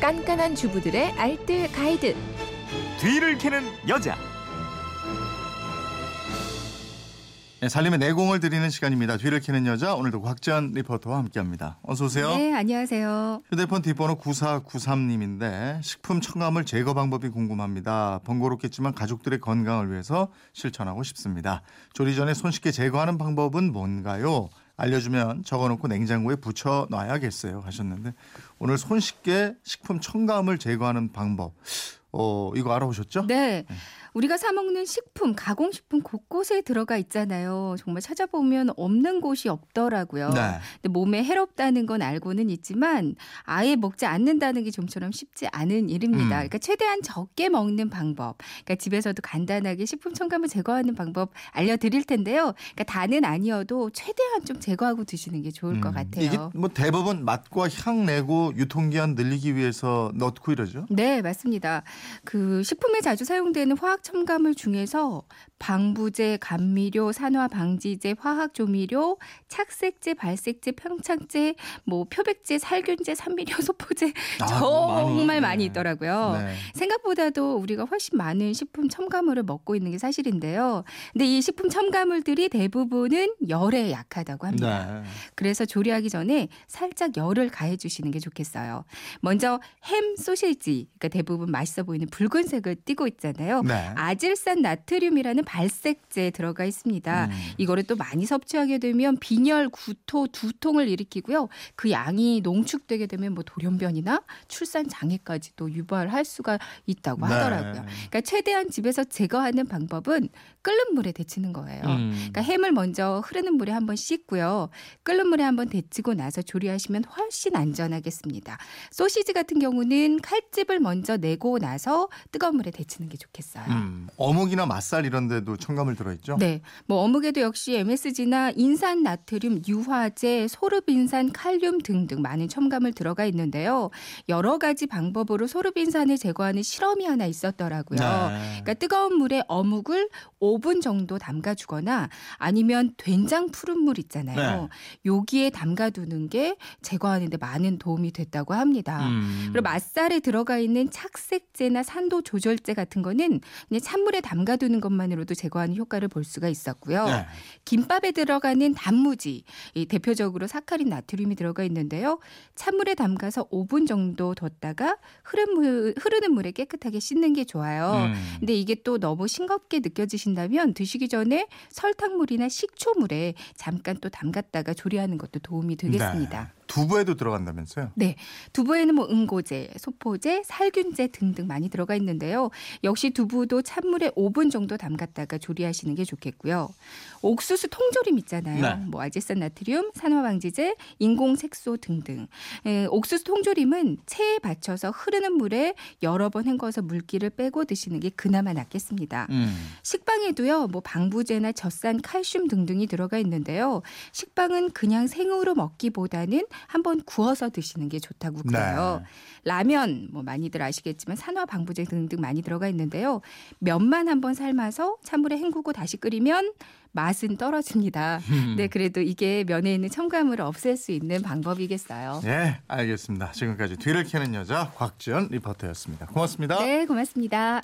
깐깐한 주부들의 알뜰 가이드. 뒤를 캐는 여자. 네, 살림의 내공을 드리는 시간입니다. 뒤를 캐는 여자 오늘도 곽지연 리포터와 함께합니다. 어서 오세요. 네, 안녕하세요. 휴대폰 뒷번호 9493님인데 식품 첨가물 제거 방법이 궁금합니다. 번거롭겠지만 가족들의 건강을 위해서 실천하고 싶습니다. 조리 전에 손쉽게 제거하는 방법은 뭔가요? 알려주면 적어놓고 냉장고에 붙여 놔야겠어요 하셨는데 오늘 손쉽게 식품 첨가물 제거하는 방법 어 이거 알아보셨죠? 네. 우리가 사 먹는 식품, 가공식품 곳곳에 들어가 있잖아요. 정말 찾아보면 없는 곳이 없더라고요. 네. 근데 몸에 해롭다는 건 알고는 있지만 아예 먹지 않는다는 게 좀처럼 쉽지 않은 일입니다. 음. 그러니까 최대한 적게 먹는 방법. 그러니까 집에서도 간단하게 식품 첨가물 제거하는 방법 알려드릴 텐데요. 그러니까 다는 아니어도 최대한 좀 제거하고 드시는 게 좋을 것 음, 같아요. 이게 뭐 대부분 맛과 향 내고 유통기한 늘리기 위해서 넣고 이러죠? 네, 맞습니다. 그 식품에 자주 사용되는 화학 첨가물 중에서 방부제, 감미료, 산화 방지제, 화학 조미료, 착색제, 발색제, 평착제, 뭐 표백제, 살균제, 산미료, 소포제 아, 정말 많이, 많이 네. 있더라고요. 네. 생각보다도 우리가 훨씬 많은 식품 첨가물을 먹고 있는 게 사실인데요. 근데 이 식품 첨가물들이 대부분은 열에 약하다고 합니다. 네. 그래서 조리하기 전에 살짝 열을 가해 주시는 게 좋겠어요. 먼저 햄 소시지, 그러니까 대부분 맛있어 보이는 붉은색을 띠고 있잖아요. 네. 아질산 나트륨이라는 발색제 들어가 있습니다. 음. 이거를 또 많이 섭취하게 되면 빈혈, 구토, 두통을 일으키고요. 그 양이 농축되게 되면 뭐 돌연변이나 출산 장애까지 또 유발할 수가 있다고 네. 하더라고요. 그러니까 최대한 집에서 제거하는 방법은 끓는 물에 데치는 거예요. 음. 그러니까 햄을 먼저 흐르는 물에 한번 씻고요. 끓는 물에 한번 데치고 나서 조리하시면 훨씬 안전하겠습니다. 소시지 같은 경우는 칼집을 먼저 내고 나서 뜨거운 물에 데치는 게 좋겠어요. 음, 어묵이나 맛살 이런 데도 첨가물 들어있죠? 네, 뭐 어묵에도 역시 MSG나 인산 나트륨, 유화제, 소르빈산, 칼륨 등등 많은 첨가물 들어가 있는데요. 여러 가지 방법으로 소르빈산을 제거하는 실험이 하나 있었더라고요. 네. 그러니까 뜨거운 물에 어묵을 5분 정도 담가주거나 아니면 된장 푸른 물 있잖아요. 여기에 담가두는 게 제거하는데 많은 도움이 됐다고 합니다. 음. 그리고 맛살에 들어가 있는 착색제나 산도 조절제 같은 거는 그냥 찬물에 담가두는 것만으로도 제거하는 효과를 볼 수가 있었고요. 네. 김밥에 들어가는 단무지, 이 대표적으로 사카린 나트륨이 들어가 있는데요. 찬물에 담가서 5분 정도 뒀다가 흐른 물, 흐르는 물에 깨끗하게 씻는 게 좋아요. 음. 근데 이게 또 너무 싱겁게 느껴지신다면 드시기 전에 설탕물이나 식초물에 잠깐 또 담갔다가 조리하는 것도 도움이 되겠습니다. 네. 두부에도 들어간다면서요? 네. 두부에는 뭐 응고제, 소포제, 살균제 등등 많이 들어가 있는데요. 역시 두부도 찬물에 5분 정도 담갔다가 조리하시는 게 좋겠고요. 옥수수 통조림 있잖아요. 네. 뭐 아질산 나트륨, 산화방지제, 인공색소 등등. 에, 옥수수 통조림은 체에 받쳐서 흐르는 물에 여러 번 헹궈서 물기를 빼고 드시는 게 그나마 낫겠습니다. 음. 식빵에도요, 뭐 방부제나 젖산 칼슘 등등이 들어가 있는데요. 식빵은 그냥 생으로 먹기보다는 한번 구워서 드시는 게 좋다고 그래요. 라면 뭐 많이들 아시겠지만 산화 방부제 등등 많이 들어가 있는데요. 면만 한번 삶아서 찬물에 헹구고 다시 끓이면 맛은 떨어집니다. 네, 그래도 이게 면에 있는 첨가물을 없앨 수 있는 방법이겠어요. 예, 알겠습니다. 지금까지 뒤를 캐는 여자 곽지연 리포터였습니다. 고맙습니다. 네, 고맙습니다.